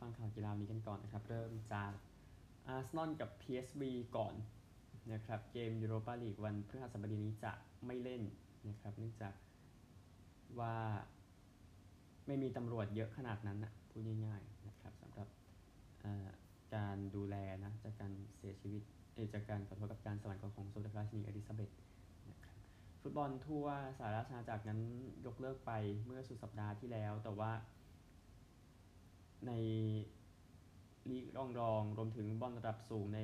ฟังข่าวกีฬานี้กันก่อนนะครับ เริ่มจากอาร์เซนอลกับ PSV ก่อนนะครับเกมยูโรปาลีกวันพฤหัสบดีนี้จะไม่เล่นนะครับเนื่องจากว่าไม่มีตำรวจเยอะขนาดนั้นนะพูดง่ายๆนะครับสำหรับการดูแลนะจากการเสียชีวิตเอจากการขอโทษกับการสวรรคตของสมเด็จพระราชินีอลิซาเบธนะครับฟุตบอลทั่วสหราชอาณาจักรนั้นยกเลิกไปเมื่อสุดสัปดาห์ที่แล้ว แต่ว่า ในลีกรองรองรวมถึงบอลระดับสูงใน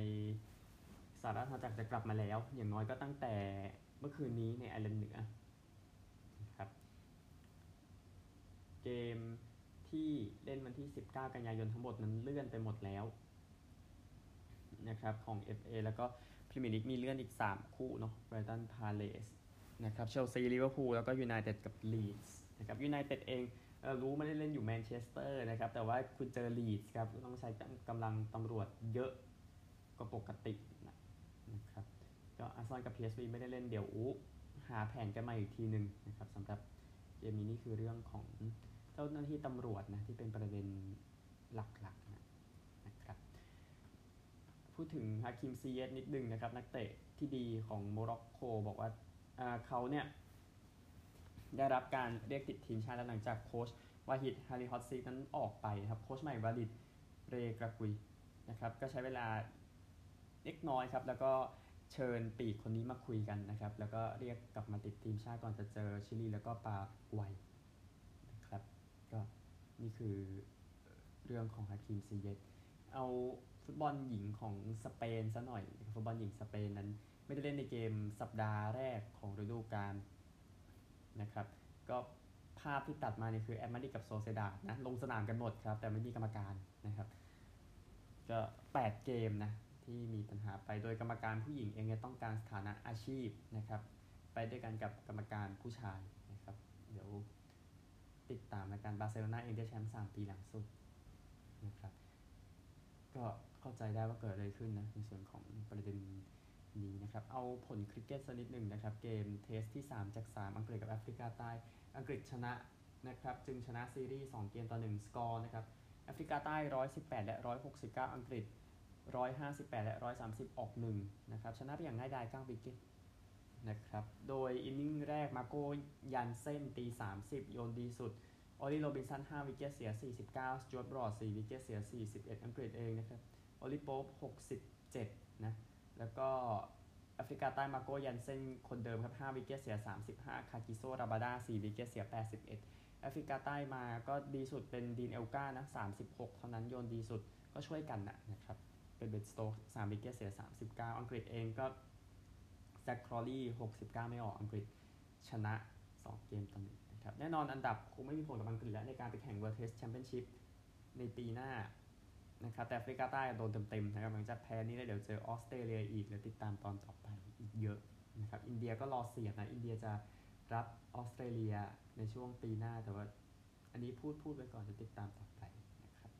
สหราชอาณาจักรจะกลับมาแล้ว อย่างน้อยก็ตั้งแต่เมื่อคืนนี้ในไอร์แลนด์เหนือครับ เกมที่เล่นวันที่ 19 กันยายนทั้งหมดนั้นเลื่อนไปหมดแล้วนะครับของ FA แล้วก็พรีเมียร์ลีกมีเลื่อนอีก 3 คู่เนาะไบรตันพาเลสนะครับเชลซีลิเวอร์พูลแล้วก็ยูไนเต็ดกับลีดส์นะครับยูไนเต็ดเอง รู้ไม่ได้เล่นอยู่แมนเชสเตอร์นะครับ แต่ว่าคุณเจอลีดส์ครับต้องใช้กำลังตำรวจเยอะก็ปกตินะครับก็อาร์เซนอลกับ PSV ไม่ได้เล่นเดี๋ยวยูฟ่าแผนกันมาอีกทีหนึ่งนะครับสำหรับเกมนี้นี่คือเรื่องของเจ้าหน้าที่ตำรวจนะที่เป็นประเด็นหลักๆนะนะครับพูดถึงฮาคิมซีเยสนิดนึงนะครับ นักเตะที่ดีของโมร็อกโกบอกว่าเขาเนี่ย ได้รับการเรียกติดทีมชาติหลังจากโค้ชวาฮิดฮาลิลฮอดซิชนั้นออกไปครับโค้ชใหม่วาลิดเรกรากุยนะครับก็ใช้เวลาเล็กน้อยครับแล้วก็เชิญปีกคนนี้มาคุยกันนะครับ แล้วก็เรียกกลับมาติดทีมชาติก่อนจะเจอชิลีแล้วก็ปารากวัยนะครับก็นี่คือเรื่องของฮาคิมซีเยคเอาฟุตบอลหญิงของสเปนซะหน่อย ฟุตบอลหญิงสเปนนั้น ไม่ได้เล่นในเกมสัปดาห์แรกของฤดูกาล นะครับก็ภาพที่ตัดมาเนี่ยคือแอตมาดิกับโซเซดานะลงสนามกันหมดครับ แต่ไม่มีกรรมการนะครับ ก็ 8 เกมนะที่มีปัญหาไปโดยกรรมการผู้หญิงเองเนี่ยต้องการสถานะอาชีพนะครับ ไปด้วยกันกับกรรมการผู้ชายนะครับ เดี๋ยวติดตามในการบาร์เซโลนาเองได้แชมป์3ปีหลังสุดนะครับ ก็เข้าใจได้ว่าเกิดอะไรขึ้นนะในส่วนของประเด็น นี้นะครับ เอาผลคริกเก็ตสักนิดหนึ่งนะครับ เกม test ที่ 3 จาก 3 อังกฤษกับแอฟริกาใต้ อังกฤษชนะนะครับ จึงชนะซีรีส์ 2 เกมต่อ 1 สกอร์นะครับ แอฟริกาใต้ 118 และ 169 อังกฤษ 158 และ 130 ออก1นะครับ ชนะไปอย่างง่ายดาย9 wicketนะครับ โดย inning แรกมาร์โกยานเซนตี 30 โยนดีสุด ออลิโรบินสัน 5 wicket เสีย 49 สจวตบรอด 4 wicket เสีย 41 อังกฤษเองนะครับ ออลิโป๊ป67 นะ แล้วก็แอฟริกาใต้มาร์โกยานเซนคนเดิมครับ 5 wicket เสีย 35 คากิโซราบาดา 4 wicket เสีย 81 แอฟริกาใต้มาก็ดีสุดเป็นดีนเอลการ์นะ 36 เท่านั้นโยนดีสุดก็ช่วยกันนะนะครับเป็นเบนสโตก3วิกเกตเสีย 39 อังกฤษเองก็แซคครอลี่ 69 ไม่ออกอังกฤษชนะ 2 เกมต่อหนึ่งนะครับแน่นอนอันดับคงไม่มีผลกับอังกฤษแล้วในการไปแข่ง World Test Championship ในปีหน้า นะครับแต่แอฟริกาใต้โดนเต็มๆนะครับหลังจากแพ้นี้แล้วเดี๋ยวเจอออสเตรเลียอีกแล้วติดตามตอนต่อไปอีกเยอะนะครับอินเดียก็รอเสียนะอินเดียจะรับออสเตรเลียในช่วงปีหน้าแต่ว่า อันนี้พูดพูดไว้ก่อนจะติดตามต่อไปนะครับ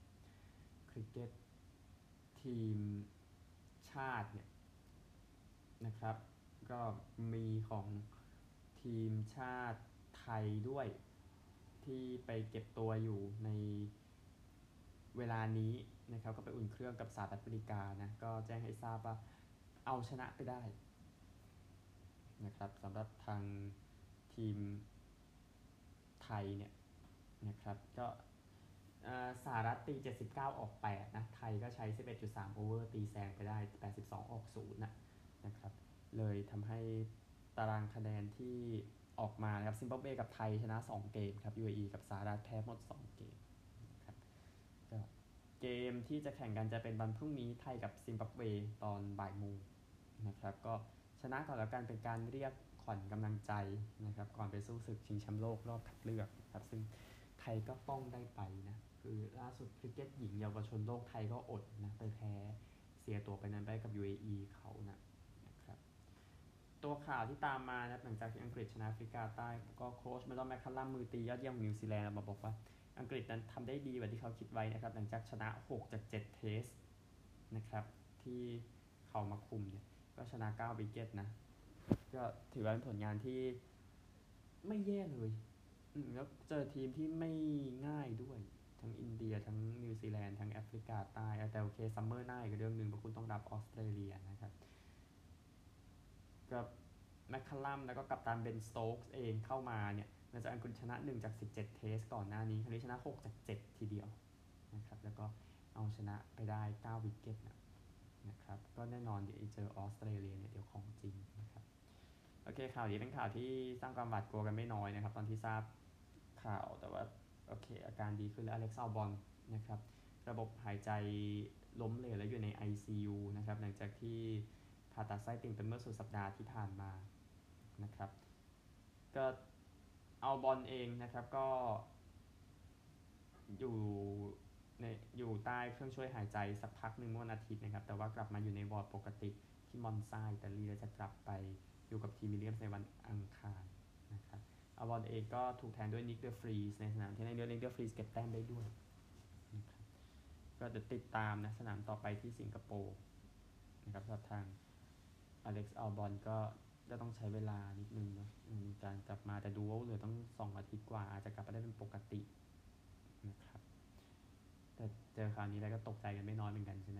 คริกเก็ตทีมชาติเนี่ยนะครับก็มีของทีมชาติไทยด้วยที่ไปเก็บตัวอยู่ใน เวลานี้นะครับก็ไปอุ่นเครื่องกับสหรัฐอเมริกานะก็แจ้งให้ทราบว่าเอาชนะไปได้นะครับสำหรับทางทีมไทยเนี่ยนะครับก็สหรัฐตี 79 ออก 8 นะ ไทยก็ใช้ 11.3 โอเวอร์ ตีแซงไปได้ 82 ออก0นะนะครับ เลยทำให้ตารางคะแนนที่ออกมานะครับ ซิมบับเวกับไทยชนะ 2 เกมครับ UAE กับสหรัฐแพ้หมด 2 เกม เกมที่จะแข่งกันจะเป็นวันพรุ่งนี้ไทยกับซิมบับเวตอนบ่ายโมงนะครับก็ชนะก่อนแล้วกันเป็นการเรียกขวัญกำลังใจนะครับก่อนไปสู้ศึกชิงแชมป์โลกรอบคัดเลือกครับซึ่งไทยก็ต้องได้ไปนะคือล่าสุดคริกเก็ตหญิงเยาวชนโลกไทยก็อดนะไปแพ้เสียตัวไปนั้นไปกับ UAE เขานะนะครับตัวข่าวที่ตามมานะหลังจากที่อังกฤษชนะแอฟริกาใต้ก็โค้ชไม่ต้องแมคคัลลัมมือตียอดเยี่ยมนิวซีแลนด์มาบอกว่า อังกฤษนั้นทำได้ดีกว่าที่เขาคิดไว้นะครับ หลังจากชนะ 6 จาก 7 เทสนะครับ ที่เขามาคุมเนี่ยก็ชนะ9 wicket นะ ก็ถือว่าเป็นผลงานที่ไม่แย่เลยแล้วเจอทีมที่ไม่ง่ายด้วย ทั้งอินเดีย ทั้งนิวซีแลนด์ทั้งแอฟริกาใต้แต่โอเคซัมเมอร์หน้าอีกเรื่องหนึ่งเพราะคุณต้องรับออสเตรเลียนะครับกับ แมคคัลลัมแล้วก็กัปตันเบนสโตกส์เองเข้ามาเนี่ยหลังจากอังกฤษชนะ 1 จาก 17 test ก่อนหน้านี้ครั้งนี้ชนะ 6 จาก 7 ทีเดียวนะครับแล้วก็เอาชนะไปได้ 9 วิกเก็ตนะนะครับก็แน่นอนเดี๋ยวเจอออสเตรเลียเนี่ยเดี๋ยวของจริงนะครับโอเคข่าวนี้เป็นข่าวที่สร้างความหวาดกลัวกันไม่น้อยนะครับ ตอนที่ทราบข่าวแต่ว่าโอเค อาการดีขึ้นแล้วอเล็กซ์อัลบอลนะครับระบบหายใจล้มเหลวและอยู่ใน ICU นะครับหลังจากที่ผ่าตัดไส้ติ่งเป็นเมื่อสุดสัปดาห์ที่ผ่านมา ก็อัลบอนเองนะครับก็ อยู่ในอยู่ใต้เครื่องช่วยหายใจสักพักหนึ่งเมื่อวันอาทิตย์นะครับ แต่ว่ากลับมาอยู่ในวอร์ดปกติที่มอนซาอิตาลีแล้วจะกลับไปอยู่กับทีมวิลเลียมในวันอังคารนะครับอัลบอนเองก็ถูกแทนด้วยนิกเดอร์ฟรีสในสนามที่ในเดือนนิกเดอร์ฟรีสเก็บแต้มได้ด้วยนะครับก็จะติดตามนะสนามต่อไปที่สิงคโปร์นะครับสำหรับทางอเล็กซ์อัลบอนก็ จะต้องใช้เวลานิดนึงเนาะการกลับมาแต่ดูว่าเหลือต้องสองอาทิตย์กว่า อาจจะกลับมาได้เป็นปกตินะครับ แต่เจอคราวนี้แล้วก็ตกใจกันไม่น้อยเหมือนกันใช่ไหม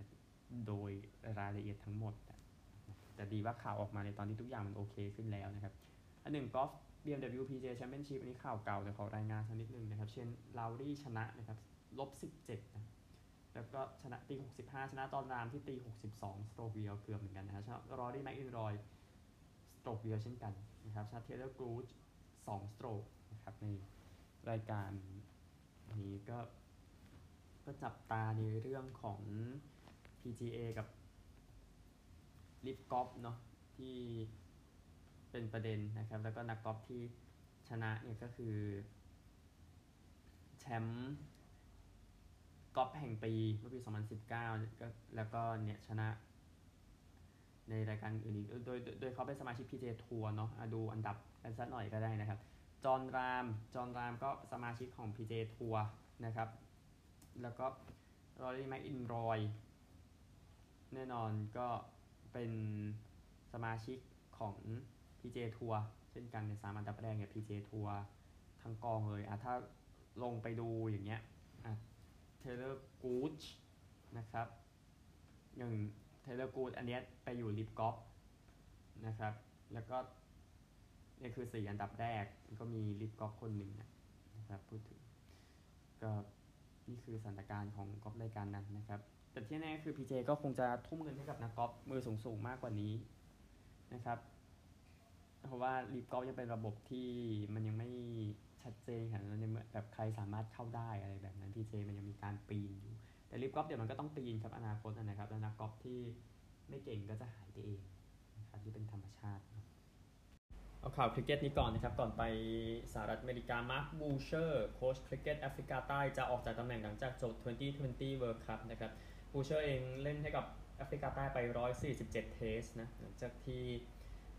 โดยรายละเอียดทั้งหมดแต่ดีว่าข่าวออกมาในตอนที่ทุกอย่างมันโอเคขึ้นแล้วนะครับ อันหนึ่งกอล์ฟ BMW PGA Championship อันนี้ข่าวเก่าแต่ขอรายงานสักนิดนึงนะครับ เชนลาวรี่ชนะนะครับลบ17นะแล้วก็ชนะตี 65 ชนะจอห์นรามที่ตี 62 stroke เดียวเกือบเหมือนกันนะครับชนะรอรี่แม็กอินรอย stroke เดียวเช่นกันนะครับชนะเทเลอร์กูช2 stroke นะครับในรายการนี้ก็ก็จับตาในเรื่องของ PGA กับ LIV Golf เนาะที่เป็นประเด็นนะครับ แล้วก็นักกอล์ฟที่ชนะเนี่ยก็คือ แชมป์กอล์ฟแห่งปีเมื่อปี 2019 ก็แล้วก็เนี่ยชนะ ในรายการอื่นอีกโดยโดยเขาเป็นสมาชิก PGA ทัวร์เนาะดูอันดับกันสักหน่อยก็ได้นะครับ จอห์นราม จอห์นรามก็สมาชิกของ PGA Tour นะครับ แล้วก็รอรี่แม็กอินรอย แน่นอนก็เป็นสมาชิกของ PGA Tourเช่นกันในสามอันดับแรกเนี่ย PJ ทัวร์ทั้งกองเลยอะถ้าลงไปดูอย่างเงี้ยอะเทเลอร์กูชนะครับอย่าง เทเลอร์กูชอันนี้ไปอยู่ LIV Golf นะครับ แล้วก็นี่คือสี่อันดับแรกก็มี LIV Golf คนหนึ่งนะครับพูดถึงก็นี่คือสถานการณ์ของกอล์ฟรายการนั้นนะครับ แต่ที่แน่คือ PJ ก็คงจะทุ่มเงินให้กับนักกอล์ฟมือสูงๆมากกว่านี้นะครับ เพราะว่า LIV Golf ยังเป็นระบบที่มันยังไม่ชัดเจนขนาดนั้นแบบใครสามารถเข้าได้อะไรแบบนั้น PJ มันยังมีการปีนอยู่ แต่ LIV Golf เดี๋ยวมันก็ต้องปีนครับอนาคตนะครับแล้วนักกอล์ฟที่ไม่เก่งก็จะหายไปเองนะครับที่เป็นธรรมชาติเอาข่าวคริกเก็ตนี้ก่อนนะครับ ก่อนไปสหรัฐอเมริกา มาร์คบูเชอร์โค้ชคริกเก็ตแอฟริกาใต้จะออกจากตำแหน่งหลังจากจบ 2020 World Cup นะครับบูเชอร์เองเล่นให้กับแอฟริกาใต้ไป 147 test นะหลังจากที่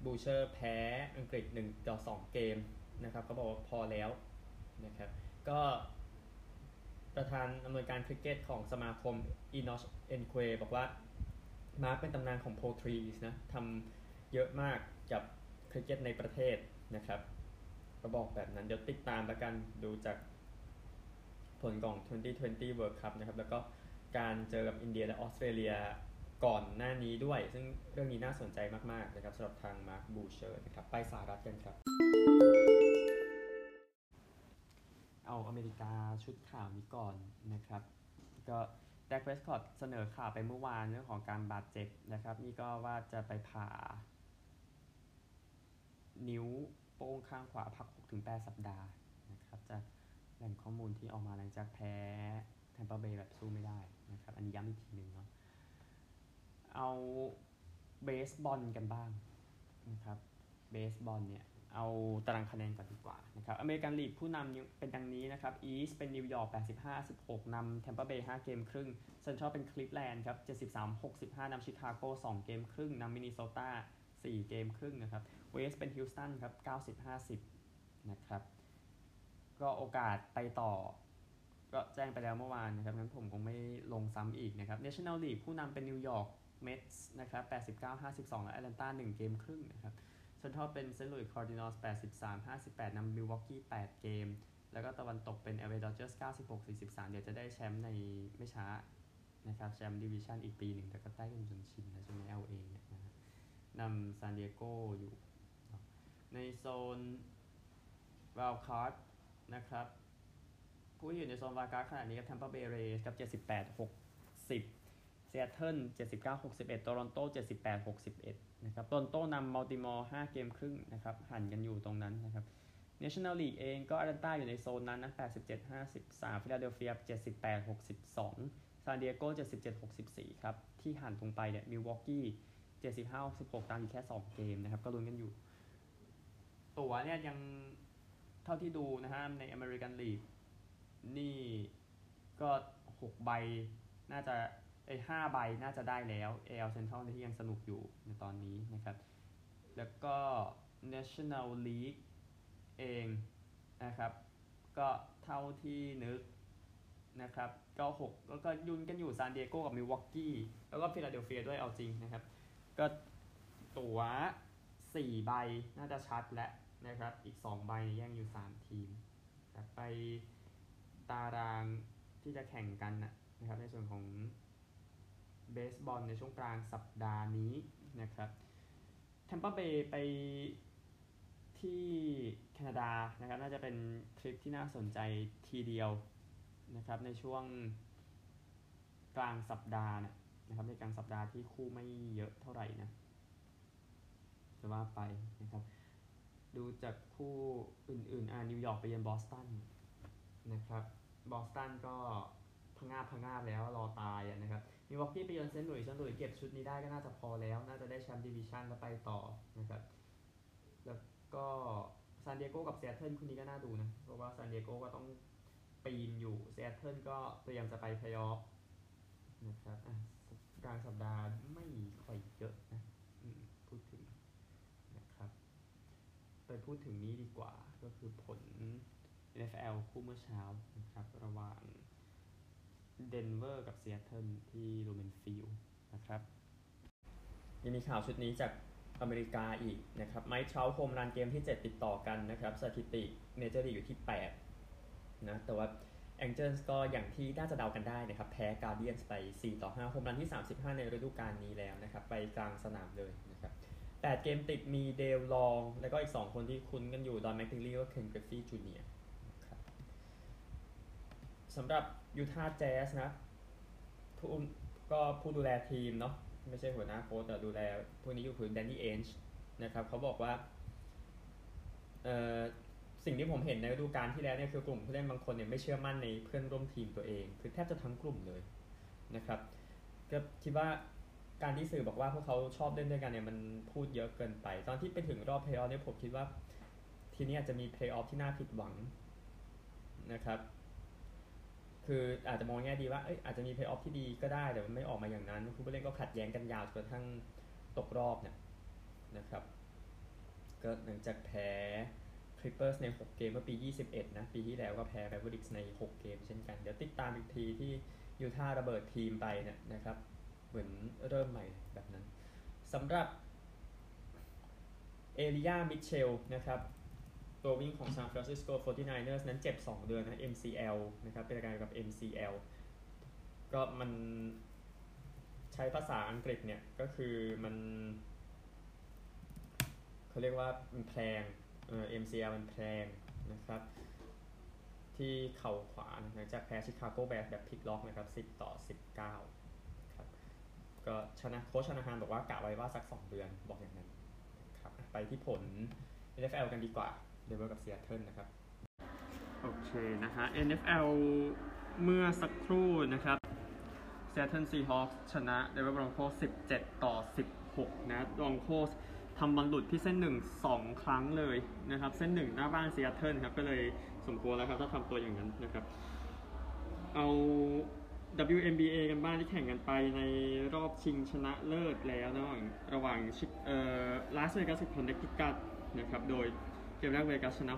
บูเชอร์แพ้อังกฤษ1ต่อ2เกมนะครับเขาบอกว่าพอแล้วนะครับก็ ประธานอำนวยการคริกเก็ตของสมาคมอีนอคเอ็นคเวบอกว่า มาร์คเป็นตำนานของ Proteas นะทำเยอะมากกับคริกเก็ตในประเทศนะครับก็บอกแบบนั้น เดี๋ยวติดตามแล้วกันดูจากผลของ 2020 World Cup นะครับ แล้วก็การเจอกับอินเดียและออสเตรเลียก่อนหน้านี้ด้วย ซึ่งเรื่องนี้น่าสนใจมาก ๆ นะครับสำหรับทางมาร์คบูเชอร์นะครับ ไปสหรัฐกันครับ เอาอเมริกาชุดข่าวนี้ก่อนนะครับ ก็แดกเพรสคอตเสนอข่าวไปเมื่อวานเรื่องของการบาดเจ็บนะครับ นี่ก็ว่าจะไปผ่า นิ้วโป้งข้างขวาพัก 6-8 สัปดาห์นะครับจากแหล่งข้อมูลที่ออกมาหลังจากแพ้แทมเปอร์เบย์แบบสู้ไม่ได้นะครับ อันนี้ย้ำอีกทีหนึ่งเนาะเอาเบสบอลกันบ้างนะครับเบสบอลเนี่ย เอาตารางคะแนนก่อนดีกว่านะครับ American League ผู้นำเป็นดังนี้นะครับ East เป็นนิวยอร์ก85-16นำแทมเปอร์เบย์5เกมครึ่งเซนทรัลเป็นคลิฟแลนด์ครับ73-65นำชิคาโก2เกมครึ่งนำมินนิโซตา4เกมครึ่งนะครับ West เป็นฮิวสตันครับ90-50นะครับก็โอกาสไปต่อ ก็แจ้งไปแล้วเมื่อวานนะครับงั้นผมคงไม่ลงซ้ำอีกนะครับ National League ผู้นำเป็นนิวยอร์กเมทส์นะครับ89-52 นำแอตแลนตา1เกมครึ่งนะครับ เซนทรัลเป็นเซนต์หลุยส์คาร์ดินัลส์83 58นำมิลวอกกี้8เกม แล้วก็ตะวันตกเป็น LA Dodgers 96 43 เดี๋ยวจะได้แชมป์ในไม่ช้านะครับแชมป์ดิวิชันอีกปีหนึ่งแต่ก็ใกล้กันจนชินแล้วใช่ไหม LA เนี่ยนะนำซานดิเอโกอยู่ ในโซน wild card นะครับผู้ที่อยู่ในโซน wild card ขณะนี้กับ Tampa Bay Rays กับ78 60ซีแอตเทิล79 61โตรอนโต78 61 นะครับโตรอนโตนำบัลติมอร์5เกมครึ่งนะครับหันกันอยู่ตรงนั้นนะครับ National League เองก็แอตแลนตาอยู่ในโซนนั้นนะ 87 53ฟิลาเดลเฟีย 78 62 ซานดิเอโก 77 64 ครับ ที่หันตรงไปเนี่ยมิลวอกกี้ 75 66 ตามอยู่แค่ 2 เกมนะครับ ก็ลุ้นกันอยู่ ตัวเนี่ยยังเท่าที่ดูนะฮะใน American League นี่ก็ 6 ใบน่าจะ ไอ้ห้าใบน่าจะได้แล้ว AL Central ที่ยังสนุกอยู่ในตอนนี้นะครับ แล้วก็ National League เองนะครับ ก็เท่าที่นึกนะครับก็หกแล้วก็ยุ่นกันอยู่ซานดิเอโกกับมิลวอกกี้แล้วก็ฟิลาเดลเฟียด้วยเอาจริงนะครับ ก็ตั๋วสี่ใบน่าจะชัดแล้วนะครับ อีก2ใบแย่งอยู่3ทีมไปตารางที่จะแข่งกันนะครับในส่วนของ เบสบอลในช่วงกลางสัปดาห์นี้นะครับแทมเปอร์เบย์ไปที่แคนาดานะครับน่าจะเป็นทริปที่น่าสนใจทีเดียวนะครับในช่วงกลางสัปดาห์นะครับในกลางสัปดาห์ที่คู่ไม่เยอะเท่าไหร่นะจะว่าไปนะครับดูจากคู่อื่นๆอ่านิวยอร์กไปเยือนบอสตันนะครับบอสตันก็พะงาบพะงาบแล้วรอตายนะครับ มิลวอกีไปเยือนเซนต์หลุยส์เซนต์หลุยส์เก็บชุดนี้ได้ก็น่าจะพอแล้ว น่าจะได้แชมป์ดิวิชันแล้วไปต่อนะครับ แล้วก็ซานดิเอโกกับเซแอตเทิลคู่นี้ก็น่าดูนะ เพราะว่าซานดิเอโกก็ต้องปีนอยู่เซแอตเทิลก็เตรียมจะไปเพลย์ออฟนะครับกลางสัปดาห์ไม่ค่อยเยอะนะพูดถึงนะครับไปพูดถึงนี้ดีกว่าก็คือผล NFL คู่เมื่อเช้านะครับระหว่าง เดนเวอร์กับซีแอตเทิลที่ลูเมนฟิลด์นะครับยังมีข่าวชุดนี้จากอเมริกาอีกนะครับไมค์เทราต์โฮมรันเกมที่ 7 ติดต่อกันนะครับ สถิติเมเจอร์ลีกอยู่ที่ 8 นะ แต่ว่าแองเจิลส์ก็อย่างที่น่าจะเดากันได้นะครับ แพ้การ์เดียนส์ไป 4 ต่อ 5 โฮมรันที่ 35 ในฤดูกาลนี้แล้วนะครับ ไปกลางสนามเลยนะครับ 8 เกมติดมีเดลลอง แล้วก็อีก 2 คนที่คุ้นกันอยู่ ดอนแมตติงลี่กับเคนกริฟฟี่จูเนียร์สำหรับ ยูทาห์แจ๊สนะผู้ก็ผู้ดูแลทีมเนาะไม่ใช่หัวหน้าโค้ชแต่ดูแลพวกนี้อยู่คือแดนนี่เอนจ์นะครับเขาบอกว่าเอ่อสิ่งที่ผมเห็นในฤดูกาลที่แล้วเนี่ยคือกลุ่มผู้เล่นบางคนเนี่ยไม่เชื่อมั่นในเพื่อนร่วมทีมตัวเอง คือแทบจะทั้งกลุ่มเลยนะครับก็คิดว่าการที่สื่อบอกว่าพวกเขาชอบเล่นด้วยกันเนี่ยมันพูดเยอะเกินไป ตอนที่ไปถึงรอบเพลย์ออฟเนี่ยผมคิดว่าทีนี้อาจจะมีเพลย์ออฟที่น่าผิดหวังนะครับ คืออาจจะมองแง่ดีว่าเอ้ยอาจจะมีเพลย์ออฟที่ดีก็ได้ แต่มันไม่ออกมาอย่างนั้นผู้เล่นก็ขัดแย้งกันยาวจนกระทั่งตกรอบเนี่ยนะครับ ก็หลังจากแพ้คลิปเปอร์สใน 6 เกมเมื่อปี 21 นะ ปีที่แล้วก็แพ้แมฟเวอริกส์ใน 6 เกมเช่นกัน เดี๋ยวติดตามอีกทีที่ยูท่าระเบิดทีมไปเนี่ยนะครับ เหมือนเริ่มใหม่แบบนั้นสำหรับเอลิยามิเชลนะครับ ตัววิ่งของ San Francisco 49ers นั้นเจ็บ 2 เดือนนะ MCL นะครับ เป็นอาการกับ MCL ก็มันใช้ภาษาอังกฤษเนี่ย ก็คือมันเขาเรียกว่ามันแพลงเอ่อ MCL มันแพลงนะครับ ที่เข่าขวาหลังจากแพ้ชิคาโกแบร์แบบพลิกล็อกนะครับ 10 ต่อ 19 ครับ ก็ชนะโค้ชแชนาฮานบอกว่ากะไว้ว่าสัก 2 เดือนบอกอย่างนั้นครับไปที่ผล NFL กันดีกว่า เดนเวอร์กับเซีแอตเทิลนะครับ โอเคนะฮะ NFL เมื่อสักครู่นะครับเซีแอตเทิลซีฮอคชนะเดนเวอร์บรองโคส17 ต่อ 16 นะบรองโคสทำบอลหลุดที่เส้นหนึ่งสองครั้งเลยนะครับ เส้นหนึ่งหน้าบ้านเซีแอตเทิลครับ ก็เลยสมควรแล้วครับถ้าทำตัวอย่างนั้นนะครับ เอา WNBA กันบ้างที่แข่งกันไปในรอบชิงชนะเลิศแล้วระหว่างระหว่างเอ่อลาสเวกัสกับคอนเนคติคัตนะครับ โดย เกมแรกเวกัสชนะ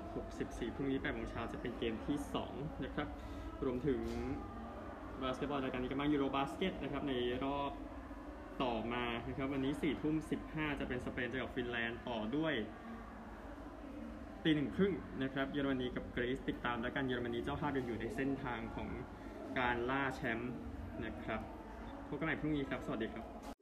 67 64 พรุ่งนี้8โมงเช้าจะเป็นเกมที่ 2 นะครับ รวมถึงบาสเกตบอลรายการนี้กันบ้างยูโรบาสเกตนะครับ ในรอบต่อมานะครับ วันนี้4ทุ่ม 15 จะเป็นสเปนเจอกับฟินแลนด์ต่อด้วยตีหนึ่งครึ่งนะครับ เยอรมนีกับกรีซติดตามแล้วกันเยอรมนีเจ้าภาพยังอยู่ในเส้นทางของการล่าแชมป์นะครับพบกันใหม่พรุ่งนี้ครับ สวัสดีครับ